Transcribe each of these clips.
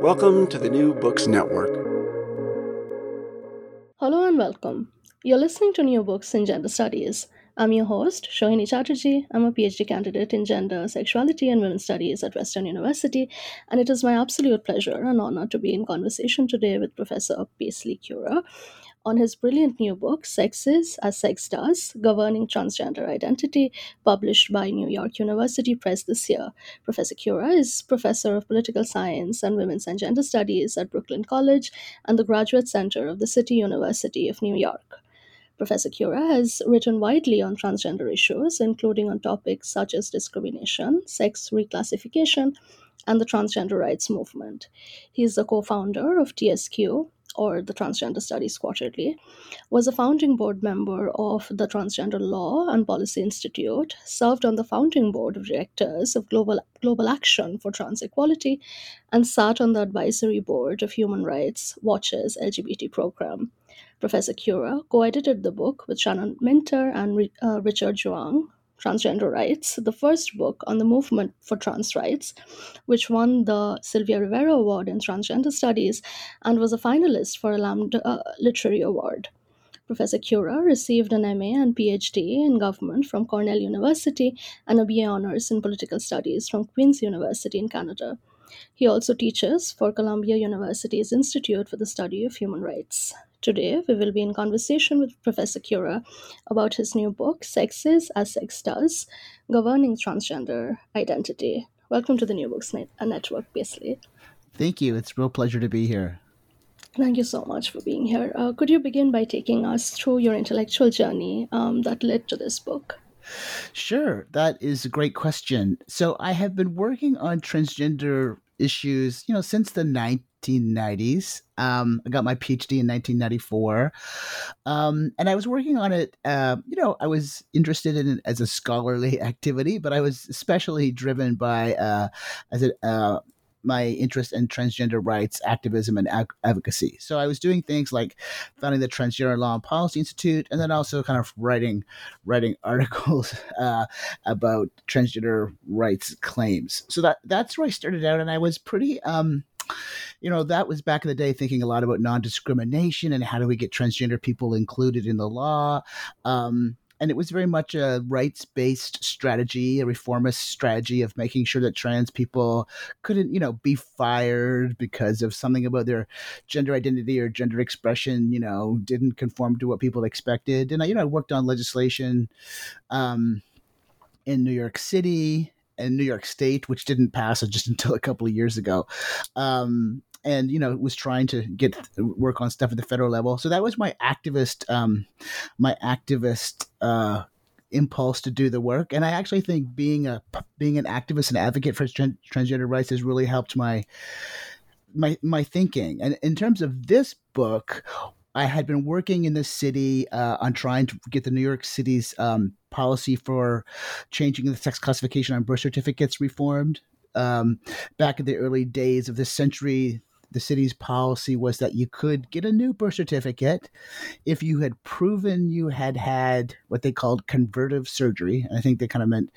Welcome to the New Books Network. Hello and welcome. You're listening to New Books in Gender Studies. I'm your host, Shohini Chatterjee. I'm a PhD candidate in gender, sexuality, and women's studies at Western University, and it is my absolute pleasure and honor to be in conversation today with Professor Paisley Currah on his brilliant new book, Sex Is As Sex Does Governing Transgender Identity, published by New York University Press this year. Professor Currah is Professor of Political Science and Women's and Gender Studies at Brooklyn College and the Graduate Center of the City University of New York. Professor Currah has written widely on transgender issues, including on topics such as discrimination, sex reclassification, and the transgender rights movement. He is the co founder of TSQ, or the Transgender Studies Quarterly, was a founding board member of the Transgender Law and Policy Institute, served on the founding board of directors of Global, Global Action for Trans Equality, and sat on the advisory board of Human Rights Watch's LGBT program. Professor Currah co edited the book with Shannon Minter and uh, Richard Juang, Transgender Rights, the first book on the movement for trans rights, which won the Sylvia Rivera Award in Transgender Studies and was a finalist for a Lambda uh, Literary Award. Professor Currah received an MA and PhD in government from Cornell University and a BA Honours in Political Studies from Queen's University in Canada. He also teaches for Columbia University's Institute for the Study of Human Rights. Today, we will be in conversation with Professor Currah about his new book, Sex Is As Sex Does Governing Transgender Identity. Welcome to the New Books Net- Network, Paisley. Thank you. It's a real pleasure to be here. Thank you so much for being here. Uh, could you begin by taking us through your intellectual journey um, that led to this book? Sure, that is a great question. So I have been working on transgender issues, you know, since the 1990s. Um, I got my PhD in 1994, um, and I was working on it. Uh, you know, I was interested in it as a scholarly activity, but I was especially driven by uh, as a uh, my interest in transgender rights activism and ag- advocacy. So I was doing things like founding the Transgender Law and Policy Institute, and then also kind of writing writing articles uh, about transgender rights claims. So that that's where I started out, and I was pretty. Um, you know, that was back in the day thinking a lot about non discrimination and how do we get transgender people included in the law. Um, and it was very much a rights based strategy, a reformist strategy of making sure that trans people couldn't, you know, be fired because of something about their gender identity or gender expression, you know, didn't conform to what people expected. And I, you know, I worked on legislation um, in New York City and New York State, which didn't pass just until a couple of years ago. Um, and you know was trying to get work on stuff at the federal level. So that was my activist, um, my activist uh, impulse to do the work. And I actually think being a being an activist and advocate for transgender rights has really helped my my my thinking. And in terms of this book, I had been working in the city uh, on trying to get the New York City's um, policy for changing the sex classification on birth certificates reformed. Um, back in the early days of this century, the city's policy was that you could get a new birth certificate if you had proven you had had what they called convertive surgery. I think they kind of meant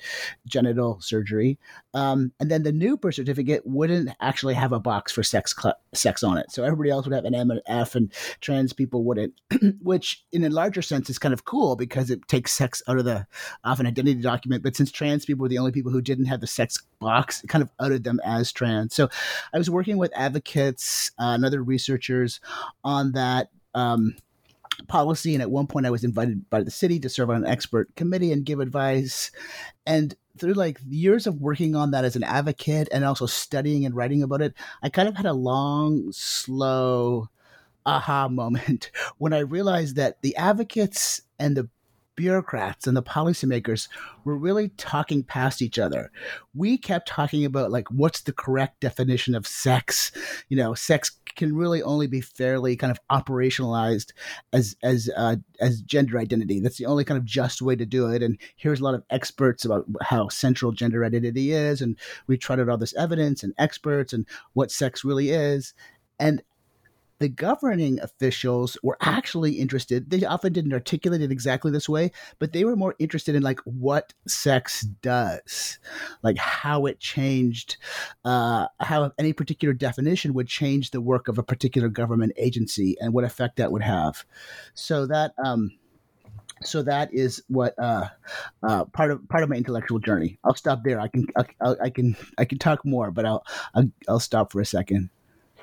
genital surgery. Um, and then the new birth certificate wouldn't actually have a box for sex cl- sex on it. So everybody else would have an M and F, and trans people wouldn't. which, in a larger sense, is kind of cool because it takes sex out of the off an identity document. But since trans people were the only people who didn't have the sex box, it kind of outed them as trans. So I was working with advocates uh, and other researchers on that. Um, policy and at one point i was invited by the city to serve on an expert committee and give advice and through like years of working on that as an advocate and also studying and writing about it i kind of had a long slow aha moment when i realized that the advocates and the bureaucrats and the policymakers were really talking past each other. We kept talking about like what's the correct definition of sex? You know, sex can really only be fairly kind of operationalized as as uh, as gender identity. That's the only kind of just way to do it. And here's a lot of experts about how central gender identity is, and we trotted all this evidence and experts and what sex really is. And the governing officials were actually interested. They often didn't articulate it exactly this way, but they were more interested in like what sex does, like how it changed, uh, how any particular definition would change the work of a particular government agency and what effect that would have. So that. Um, so that is what uh, uh, part of part of my intellectual journey. I'll stop there. I can I, I can I can talk more, but I'll I'll, I'll stop for a second.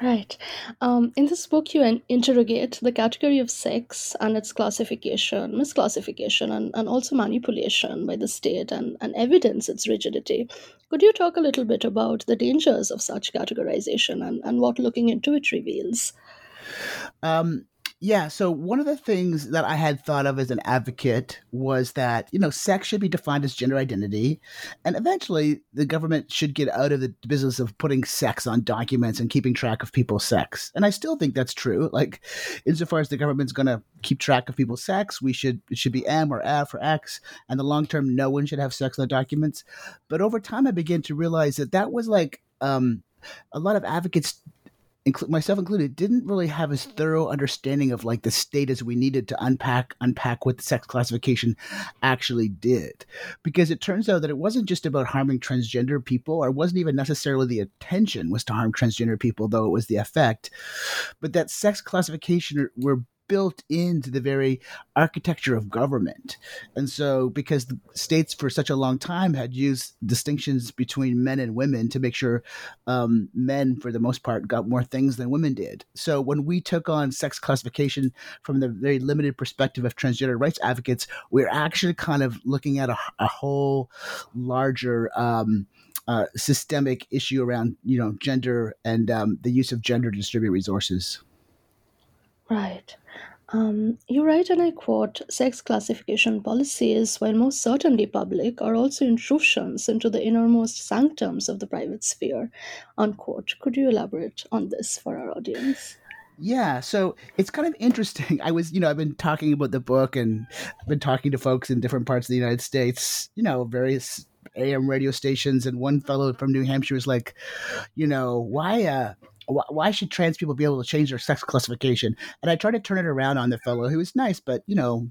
Right. Um, in this book, you in- interrogate the category of sex and its classification, misclassification, and, and also manipulation by the state and, and evidence its rigidity. Could you talk a little bit about the dangers of such categorization and, and what looking into it reveals? Um, yeah. So one of the things that I had thought of as an advocate was that, you know, sex should be defined as gender identity. And eventually the government should get out of the business of putting sex on documents and keeping track of people's sex. And I still think that's true. Like, insofar as the government's going to keep track of people's sex, we should, it should be M or F or X. And the long term, no one should have sex on the documents. But over time, I began to realize that that was like, um, a lot of advocates myself included, didn't really have as thorough understanding of like the state as we needed to unpack unpack what the sex classification actually did, because it turns out that it wasn't just about harming transgender people, or it wasn't even necessarily the intention was to harm transgender people, though it was the effect, but that sex classification were built into the very architecture of government. And so, because the states for such a long time had used distinctions between men and women to make sure um, men, for the most part, got more things than women did. So, when we took on sex classification from the very limited perspective of transgender rights advocates, we're actually kind of looking at a, a whole larger. Um, uh, systemic issue around you know gender and um, the use of gender to distribute resources. Right. Um, you write, and I quote Sex classification policies, while most certainly public, are also intrusions into the innermost sanctums of the private sphere. Unquote. Could you elaborate on this for our audience? Yeah, so it's kind of interesting. I was, you know, I've been talking about the book and I've been talking to folks in different parts of the United States, you know, various AM radio stations. And one fellow from New Hampshire was like, you know, why, uh, why should trans people be able to change their sex classification? And I tried to turn it around on the fellow who was nice, but you know,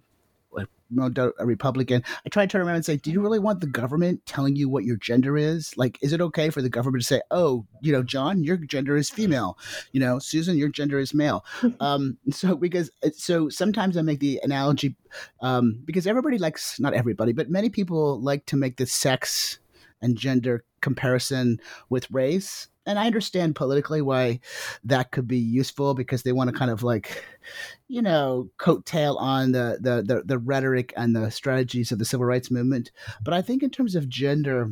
no doubt a Republican. I tried to turn around and say, "Do you really want the government telling you what your gender is? Like, is it okay for the government to say, oh, you know, John, your gender is female, you know, Susan, your gender is male?" um, so because so sometimes I make the analogy um, because everybody likes not everybody, but many people like to make the sex and gender comparison with race and I understand politically why that could be useful because they want to kind of like, you know, coattail on the, the the the rhetoric and the strategies of the civil rights movement. But I think in terms of gender,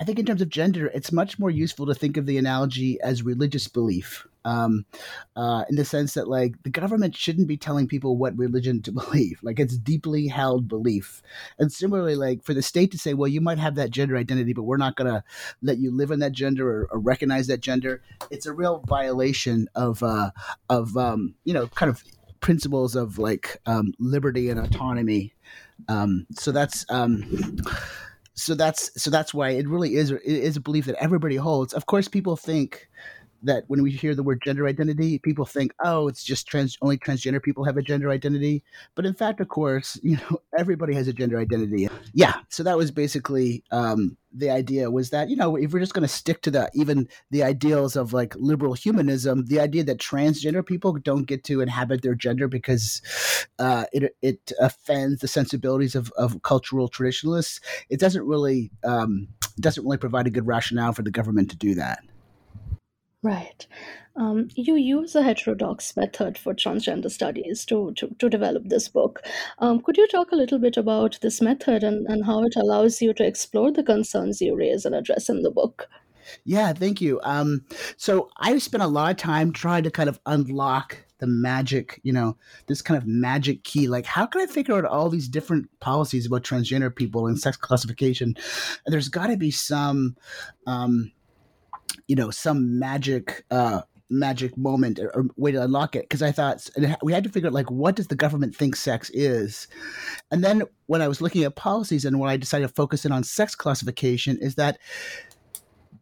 I think in terms of gender, it's much more useful to think of the analogy as religious belief um, uh, in the sense that like the government shouldn't be telling people what religion to believe. Like it's deeply held belief. And similarly, like for the state to say, well, you might have that gender identity, but we're not going to let you live in that gender or, or, recognize that gender. It's a real violation of uh, of um, you know kind of principles of like um, liberty and autonomy. Um, so that's um, so that's so that's why it really is it is a belief that everybody holds. Of course, people think that when we hear the word gender identity, people think, oh, it's just trans only transgender people have a gender identity. But in fact, of course, you know, everybody has a gender identity. Yeah. So that was basically um, the idea was that, you know, if we're just going to stick to the even the ideals of like liberal humanism, the idea that transgender people don't get to inhabit their gender because uh, it, it offends the sensibilities of, of cultural traditionalists, it doesn't really um, doesn't really provide a good rationale for the government to do that. Right. Um, you use a heterodox method for transgender studies to, to, to develop this book. Um, could you talk a little bit about this method and, and how it allows you to explore the concerns you raise and address in the book? Yeah, thank you. Um, so I spent a lot of time trying to kind of unlock the magic, you know, this kind of magic key. Like, how can I figure out all these different policies about transgender people and sex classification? There's got to be some, um, you know, some magic uh, magic moment or, or, way to unlock it because I thought we had to figure out like what does the government think sex is, and then when I was looking at policies and when I decided to focus in on sex classification is that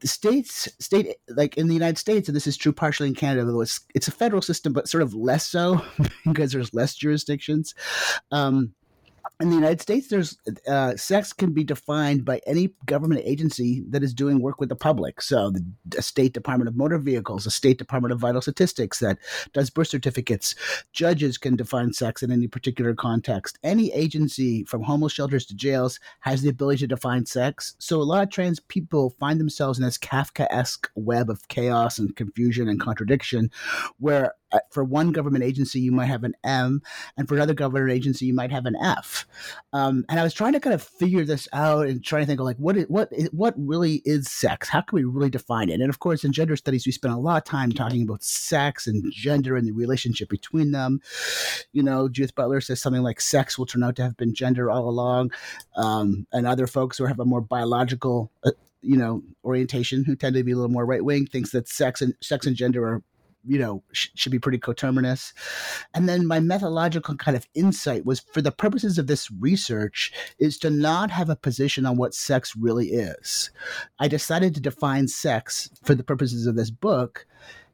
the states state like in the United States, and this is true partially in Canada, though it's it's a federal system, but sort of less so because there's less jurisdictions. Um, in the United States, there's uh, sex can be defined by any government agency that is doing work with the public. So, the State Department of Motor Vehicles, the State Department of Vital Statistics that does birth certificates. Judges can define sex in any particular context. Any agency, from homeless shelters to jails, has the ability to define sex. So, a lot of trans people find themselves in this Kafkaesque web of chaos and confusion and contradiction, where for one government agency you might have an M, and for another government agency you might have an F. Um, and I was trying to kind of figure this out and trying to think of like what is, what is, what really is sex? How can we really define it? And of course, in gender studies, we spend a lot of time talking about sex and gender and the relationship between them. You know, Judith Butler says something like sex will turn out to have been gender all along, um, and other folks who have a more biological. Uh, you know orientation who tend to be a little more right wing thinks that sex and sex and gender are you know sh- should be pretty coterminous. And then my methodological kind of insight was for the purposes of this research is to not have a position on what sex really is. I decided to define sex for the purposes of this book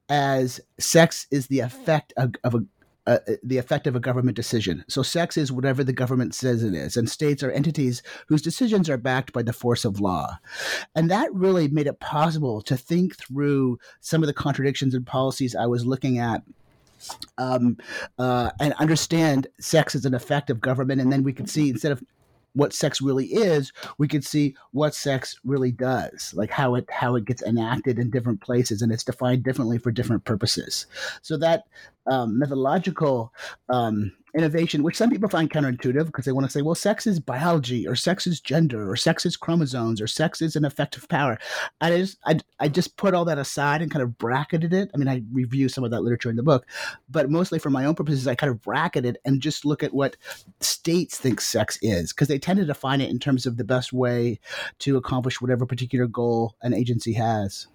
as sex is the effect of, of a uh, uh, the effect of a government decision. So, sex is whatever the government says it is, and states are entities whose decisions are backed by the force of law. And that really made it possible to think through some of the contradictions and policies I was looking at um, uh, and understand sex as an effect of government. And then we could see instead of what sex really is, we could see what sex really does, like how it how it gets enacted in different places, and it's defined differently for different purposes. So that um, methodological um, innovation, which some people find counterintuitive because they want to say, well, sex is biology, or sex is gender, or sex is chromosomes, or sex is an effective power. I just I, I just put all that aside and kind of bracketed it. I mean, I review some of that literature in the book, but mostly for my own purposes, I kind of bracketed and just look at what states think sex is because they tend to define it in terms of the best way to accomplish whatever particular goal an agency has.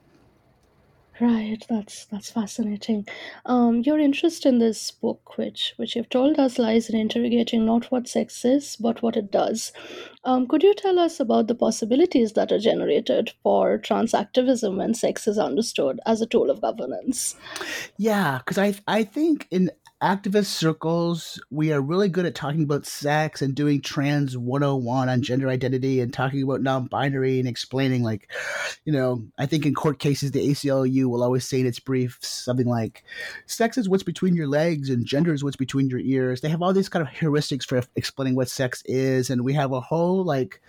Right, that's that's fascinating. Um, your interest in this book, which which you've told us, lies in interrogating not what sex is, but what it does. Um, could you tell us about the possibilities that are generated for trans activism when sex is understood as a tool of governance? Yeah, because I I think in activist circles, we are really good at talking about sex and doing trans 101 on gender identity and talking about non binary and explaining, like, you know, I think in court cases, the ACLU will always say in its briefs something like, sex is what's between your legs and gender is what's between your ears. They have all these kind of heuristics for explaining what sex is. And we have a whole, like,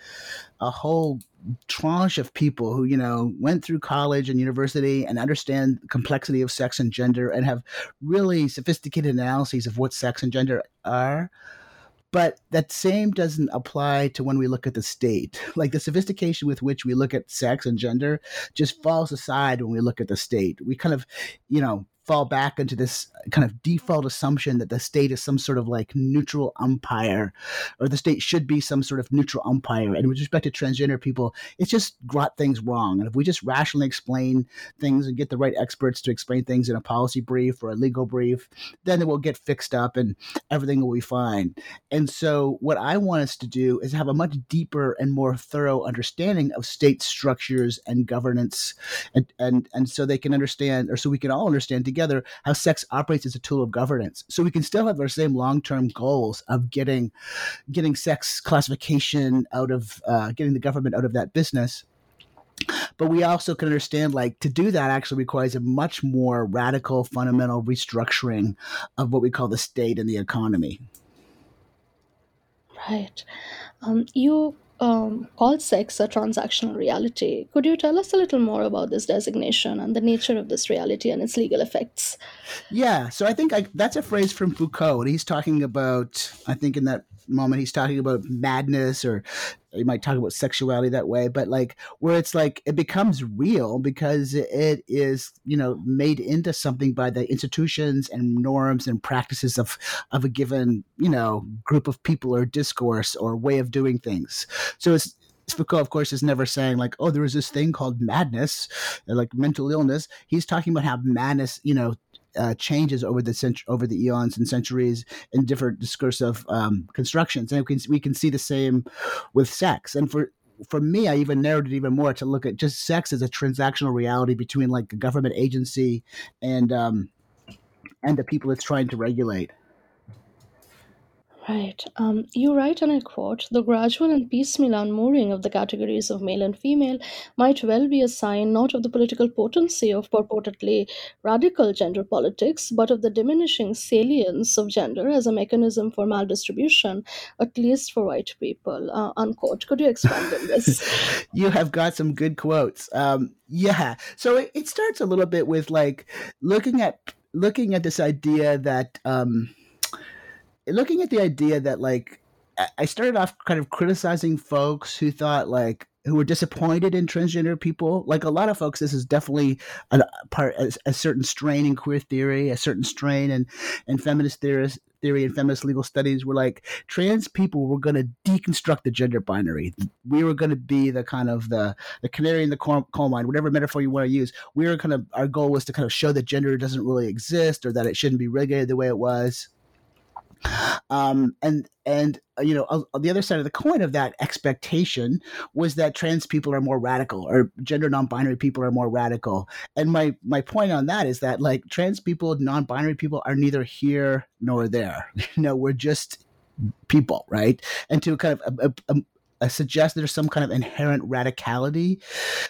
a whole tranche of people who you know went through college and university and understand the complexity of sex and gender and have really sophisticated analyses of what sex and gender are. But that same doesn't apply to when we look at the state. Like the sophistication with which we look at sex and gender just falls aside when we look at the state. We kind of you know fall back into this kind of default assumption that the state is some sort of like neutral umpire or the state should be some sort of neutral umpire. And with respect to transgender people, it's just got things wrong. And if we just rationally explain things and get the right experts to explain things in a policy brief or a legal brief, then it will get fixed up and everything will be fine. And so, what I want us to do is have a much deeper and more thorough understanding of state structures and governance, and and and so they can understand, or so we can all understand together how sex operates as a tool of governance. So we can still have our same long term goals of getting getting sex classification out of uh, getting the government out of that business but we also can understand like to do that actually requires a much more radical fundamental restructuring of what we call the state and the economy Right. Um, you um, called sex a transactional reality. Could you tell us a little more about this designation and the nature of this reality and its legal effects? Yeah, so I think I, that's a phrase from Foucault, he's talking about, I think in that moment, he's talking about madness, or you might talk about sexuality that way, but like where it's like it becomes real because it is, you know, made into something by the institutions and norms and practices of of a given, you know, group of people or discourse or way of doing things. So it's Foucault, of course, is never saying like, "Oh, there is this thing called madness, like mental illness." He's talking about how madness, you know, uh, changes over the cent- over the eons and centuries in different discursive um, constructions, and we can we can see the same with sex. And for for me, I even narrowed it even more to look at just sex as a transactional reality between like a government agency and um, and the people it's trying to regulate. Right. Um, you write, and I quote, the gradual and piecemeal unmooring of the categories of male and female might well be a sign not of the political potency of purportedly radical gender politics, but of the diminishing salience of gender as a mechanism for maldistribution, at least for white people. Uh, unquote. Could you expand on this? you have got some good quotes. Um, yeah. So it, it starts a little bit with like looking at looking at this idea that um, looking at the idea that like I started off kind of criticizing folks who thought like who were disappointed in transgender people. Like a lot of folks, this is definitely a part a, a certain strain in queer theory, a certain strain in and feminist theorists theory and feminist legal studies were like trans people were going to deconstruct the gender binary. We were going to be the kind of the the canary in the coal mine, whatever metaphor you want to use. We were kind of our goal was to kind of show that gender doesn't really exist or that it shouldn't be regulated the way it was um, and and uh, you know on the other side of the coin of that expectation was that trans people are more radical or gender non-binary people are more radical. And my my point on that is that like trans people non-binary people are neither here nor there. You know we're just people right? And to kind of uh, uh, uh, suggest there's some kind of inherent radicality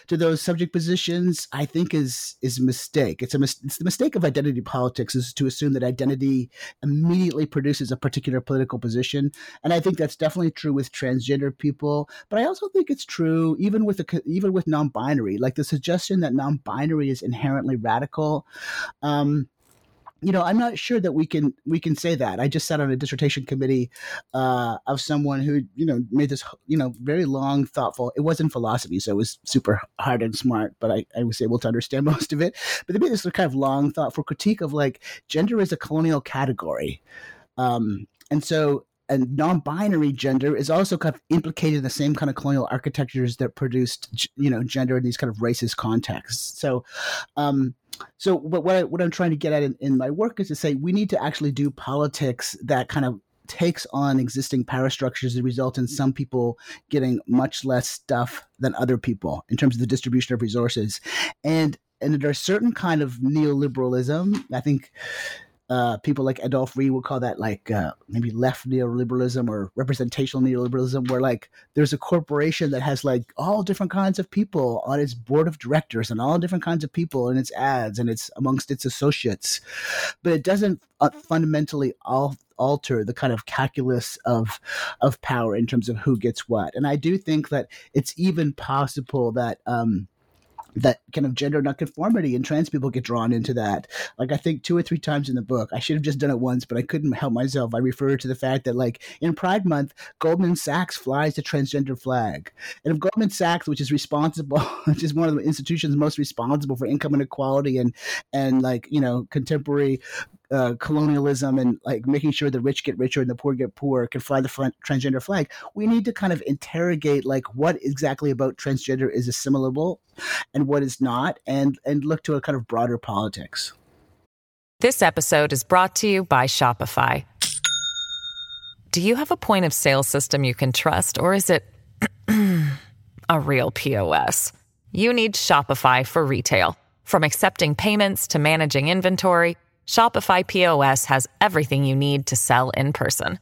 to those subject positions, I think is is a mistake. It's a mis- it's the mistake of identity politics is to assume that identity immediately produces a particular political position, and I think that's definitely true with transgender people. But I also think it's true even with a, even with non-binary, like the suggestion that non-binary is inherently radical. Um, you know, I'm not sure that we can we can say that. I just sat on a dissertation committee uh, of someone who you know made this you know very long, thoughtful. It wasn't philosophy, so it was super hard and smart, but I, I was able to understand most of it. But they made this kind of long, thoughtful critique of like gender is a colonial category, um, and so and non-binary gender is also kind of implicated in the same kind of colonial architectures that produced you know gender in these kind of racist contexts. So. Um, so what what, I, what I'm trying to get at in, in my work is to say we need to actually do politics that kind of takes on existing power structures that result in some people getting much less stuff than other people in terms of the distribution of resources and and there's certain kind of neoliberalism i think uh, people like Adolph Reed would call that like uh, maybe left neoliberalism or representational neoliberalism, where like there's a corporation that has like all different kinds of people on its board of directors and all different kinds of people in its ads and it's amongst its associates, but it doesn't uh, fundamentally all alter the kind of calculus of of power in terms of who gets what. And I do think that it's even possible that um, that kind of gender nonconformity and trans people get drawn into that. Like I think two or three times in the book, I should have just done it once, but I couldn't help myself. I refer to the fact that like in Pride Month, Goldman Sachs flies the transgender flag, and if Goldman Sachs, which is responsible, which is one of the institutions most responsible for income inequality and and like you know contemporary uh, colonialism and like making sure the rich get richer and the poor get poorer can fly the transgender flag. We need to kind of interrogate like what exactly about transgender is assimilable and what is not, and and look to a kind of broader politics. This episode is brought to you by Shopify. Do you have a point of sale system you can trust, or is it a real POS? You need Shopify for retail. From accepting payments to managing inventory, Shopify POS has everything you need to sell in person.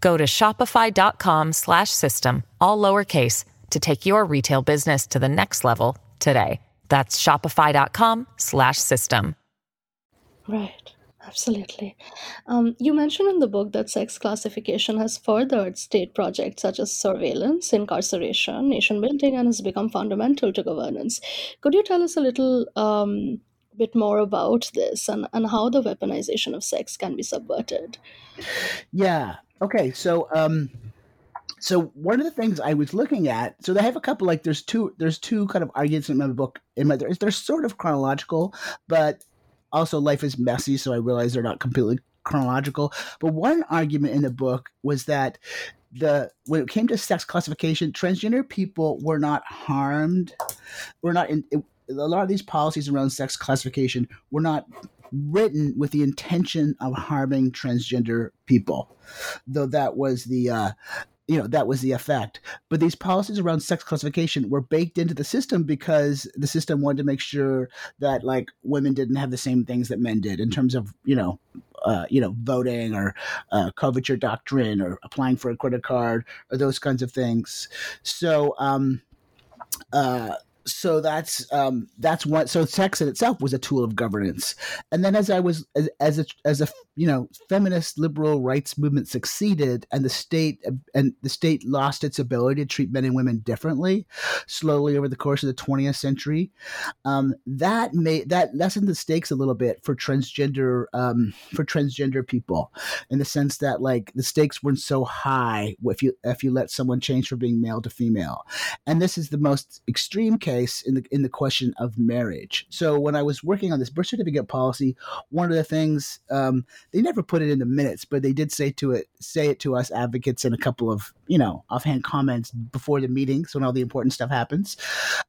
Go to shopify.com/system all lowercase to take your retail business to the next level today. That's shopify.com/system. Right, absolutely. Um, you mentioned in the book that sex classification has furthered state projects such as surveillance, incarceration, nation building, and has become fundamental to governance. Could you tell us a little um, bit more about this and, and how the weaponization of sex can be subverted? Yeah. Okay. So, um, so one of the things I was looking at, so they have a couple like there's two there's two kind of arguments in my book. In my they're, sort of chronological, but also life is messy, so I realize they're not completely chronological. But one argument in the book was that the when it came to sex classification, transgender people were not harmed, were not in. A lot of these policies around sex classification were not written with the intention of harming transgender people, though that was the uh, you know that was the effect. But these policies around sex classification were baked into the system because the system wanted to make sure that like women didn't have the same things that men did in terms of you know uh, you know voting or uh, coverture doctrine or applying for a credit card or those kinds of things. So um uh so that's um, that's what so sex in itself was a tool of governance. And then as i was as, as a as a you know feminist liberal rights movement succeeded and the state and the state lost its ability to treat men and women differently slowly over the course of the 20th century um, that made that lessened the stakes a little bit for transgender um, for transgender people in the sense that like the stakes weren't so high if you if you let someone change from being male to female. And this is the most extreme case place in the in the question of marriage. So when I was working on this birth certificate policy, one of the things um, they never put it in the minutes, but they did say to it say it to us advocates in a couple of you know offhand comments before the meetings when all the important stuff happens.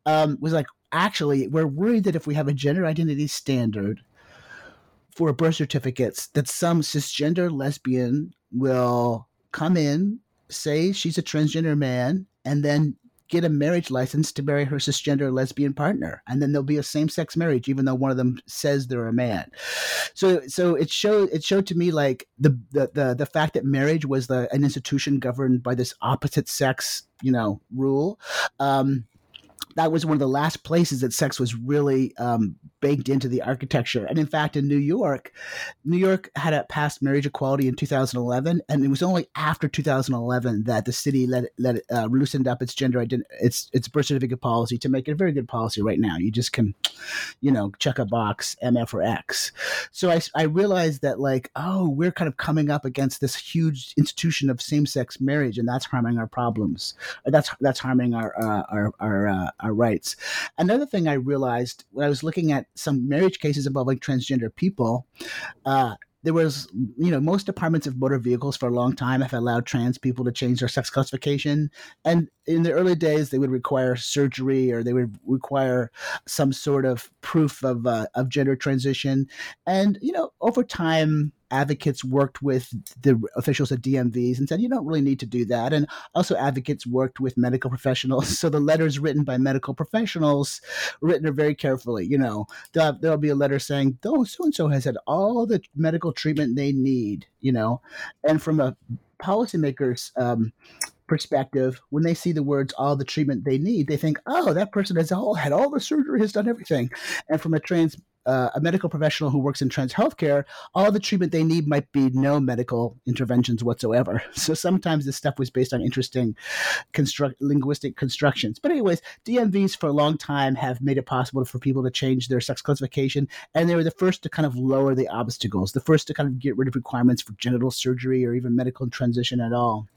Um, was like actually we're worried that if we have a gender identity standard for birth certificates, that some cisgender lesbian will come in say she's a transgender man and then get a marriage license to marry her cisgender lesbian partner, and then there'll be a same-sex marriage, even though one of them says they're a man. So, so it showed it showed to me like the the the, the fact that marriage was the an institution governed by this opposite sex, you know, rule. Um, that was one of the last places that sex was really um, baked into the architecture. And in fact, in New York, New York had a passed marriage equality in 2011, and it was only after 2011 that the city let let uh, loosened up its gender identity, its its birth certificate policy to make it a very good policy right now. You just can, you know, check a box MF or X. So I I realized that like oh we're kind of coming up against this huge institution of same sex marriage, and that's harming our problems. That's that's harming our uh, our our, uh, our rights. Another thing I realized when I was looking at some marriage cases involving transgender people, uh, there was, you know, most departments of motor vehicles for a long time have allowed trans people to change their sex classification. And in the early days, they would require surgery or they would require some sort of proof of, uh, of gender transition. And, you know, over time, advocates worked with the officials at DMVs and said, you don't really need to do that. And also, advocates worked with medical professionals. So the letters written by medical professionals written very carefully. You know, there'll, there'll be a letter saying, oh, so and so has had all the medical treatment they need, you know. And from a policymaker's um, perspective, when they see the words all the treatment they need, they think, oh, that person has all had all the surgery, has done everything. And from a trans uh, a medical professional who works in trans healthcare, all the treatment they need might be no medical interventions whatsoever. So sometimes this stuff was based on interesting construct linguistic constructions. But anyways, DMVs for a long time have made it possible for people to change their sex classification, and they were the first to kind of lower the obstacles, the first to kind of get rid of requirements for genital surgery or even medical transition at all.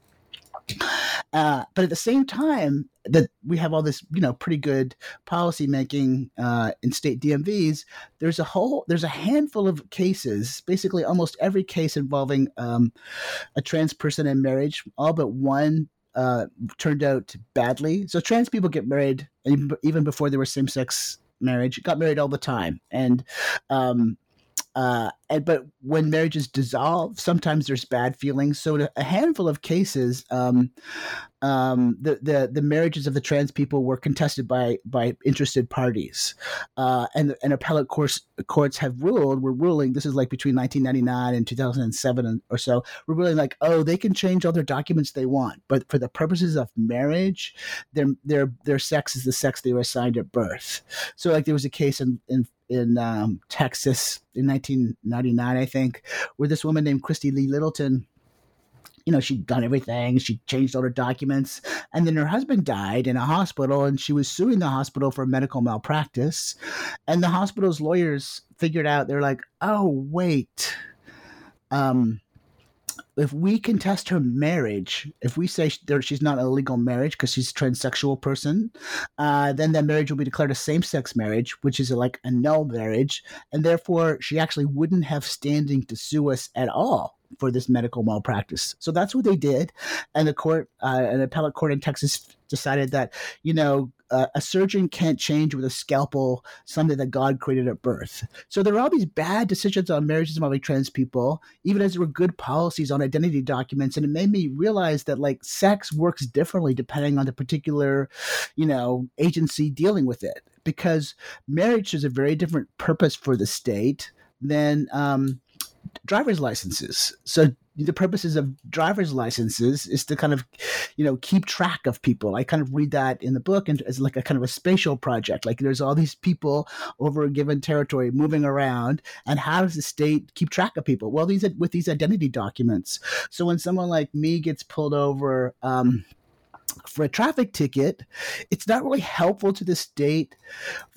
Uh, but at the same time that we have all this, you know, pretty good policy making uh, in state DMVs, there's a whole, there's a handful of cases, basically almost every case involving um, a trans person in marriage, all but one uh, turned out badly. So trans people get married even before there was same sex marriage, got married all the time, and um, uh, and, but when marriages dissolve, sometimes there's bad feelings. So, a handful of cases, um, um, the, the the marriages of the trans people were contested by by interested parties, uh, and and appellate courts courts have ruled. We're ruling. This is like between 1999 and 2007 or so. We're ruling like, oh, they can change all their documents they want, but for the purposes of marriage, their their their sex is the sex they were assigned at birth. So, like there was a case in in in um, Texas in 1999, I think, where this woman named Christie Lee Littleton, you know, she'd done everything, she changed all her documents, and then her husband died in a hospital, and she was suing the hospital for medical malpractice. And the hospital's lawyers figured out, they're like, oh, wait. Um, if we contest her marriage, if we say she's not a legal marriage because she's a transsexual person, uh, then that marriage will be declared a same-sex marriage, which is like a null marriage, and therefore she actually wouldn't have standing to sue us at all for this medical malpractice. So that's what they did, and the court, uh, an appellate court in Texas, decided that you know uh, a surgeon can't change with a scalpel something that God created at birth. So there are all these bad decisions on marriages involving trans people, even as there were good policies on identity documents, and it made me realize that like sex works differently depending on the particular, you know, agency dealing with it. Because marriage is a very different purpose for the state than um, driver's licenses. So the purposes of driver's licenses is to kind of, you know, keep track of people. I kind of read that in the book and as like a kind of a spatial project. Like there's all these people over a given territory moving around, and how does the state keep track of people? Well, these with these identity documents. So when someone like me gets pulled over. Um, for a traffic ticket, it's not really helpful to the state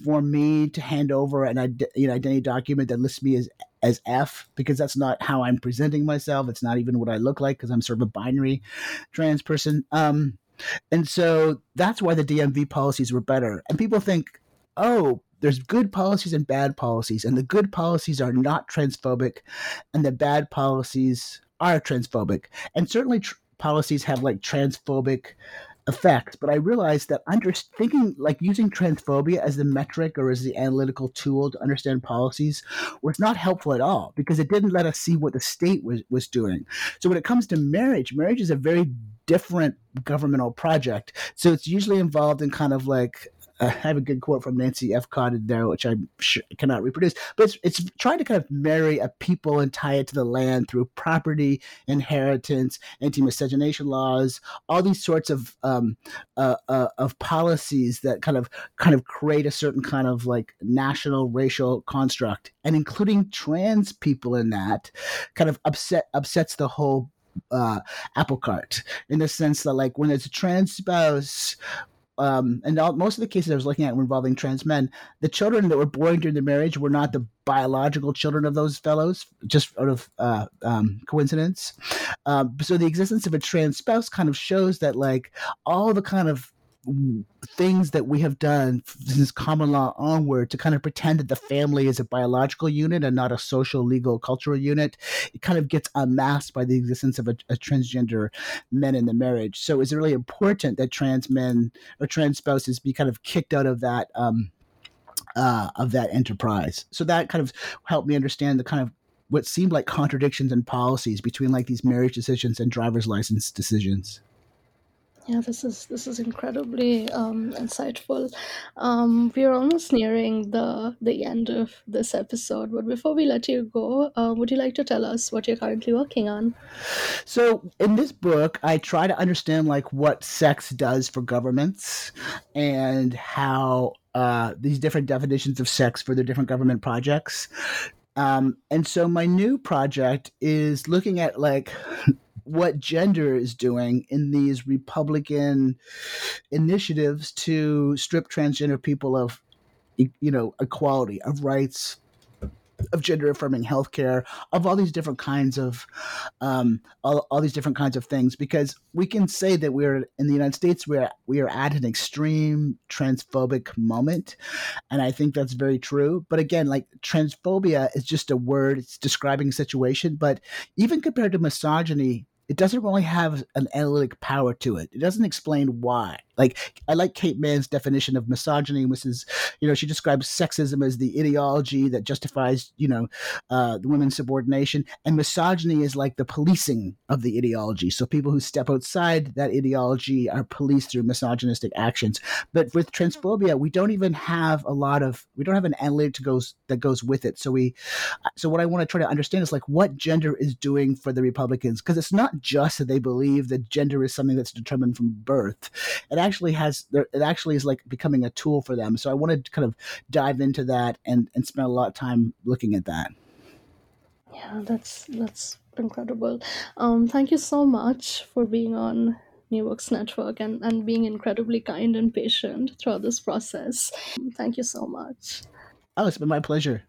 for me to hand over an you know, identity document that lists me as as F because that's not how I'm presenting myself. It's not even what I look like because I'm sort of a binary trans person. Um, and so that's why the DMV policies were better. And people think, oh, there's good policies and bad policies, and the good policies are not transphobic, and the bad policies are transphobic. And certainly, tr- policies have like transphobic effects. But I realized that under thinking like using transphobia as the metric or as the analytical tool to understand policies was not helpful at all because it didn't let us see what the state was, was doing. So when it comes to marriage, marriage is a very different governmental project. So it's usually involved in kind of like I have a good quote from Nancy F. in there, which I cannot reproduce, but it's, it's trying to kind of marry a people and tie it to the land through property, inheritance, anti-miscegenation laws, all these sorts of um, uh, uh, of policies that kind of kind of create a certain kind of like national racial construct, and including trans people in that kind of upset upsets the whole uh, apple cart in the sense that like when it's a trans spouse um, and all, most of the cases I was looking at were involving trans men. The children that were born during the marriage were not the biological children of those fellows, just out of uh, um, coincidence. Um, so the existence of a trans spouse kind of shows that, like, all the kind of things that we have done since common law onward to kind of pretend that the family is a biological unit and not a social, legal, cultural unit, it kind of gets unmasked by the existence of a, a transgender men in the marriage. So it's really important that trans men or trans spouses be kind of kicked out of that. Um, uh, of that enterprise. So that kind of helped me understand the kind of what seemed like contradictions in policies between like these marriage decisions and driver's license decisions. Yeah, this is this is incredibly um, insightful. Um, we are almost nearing the the end of this episode, but before we let you go, uh, would you like to tell us what you're currently working on? So, in this book, I try to understand like what sex does for governments and how uh, these different definitions of sex for their different government projects. Um, and so my new project is looking at like what gender is doing in these Republican initiatives to strip transgender people of, you know, equality, of rights, of gender affirming healthcare, of all these different kinds of, um, all, all these different kinds of things, because we can say that we're in the United States, we're we are at an extreme transphobic moment, and I think that's very true. But again, like transphobia is just a word; it's describing a situation. But even compared to misogyny, it doesn't really have an analytic power to it. It doesn't explain why. Like I like Kate Manne's definition of misogyny, which is, you know, she describes sexism as the ideology that justifies, you know, uh, women's subordination, and misogyny is like the policing of the ideology. So people who step outside that ideology are policed through misogynistic actions. But with transphobia, we don't even have a lot of we don't have an analytic goes that goes with it. So we, so what I want to try to understand is like what gender is doing for the Republicans because it's not just that they believe that gender is something that's determined from birth. It actually has it actually is like becoming a tool for them. So I wanted to kind of dive into that and and spend a lot of time looking at that. Yeah, that's that's incredible. Um, thank you so much for being on New Books Network and, and being incredibly kind and patient throughout this process. Thank you so much. Oh, it's been my pleasure.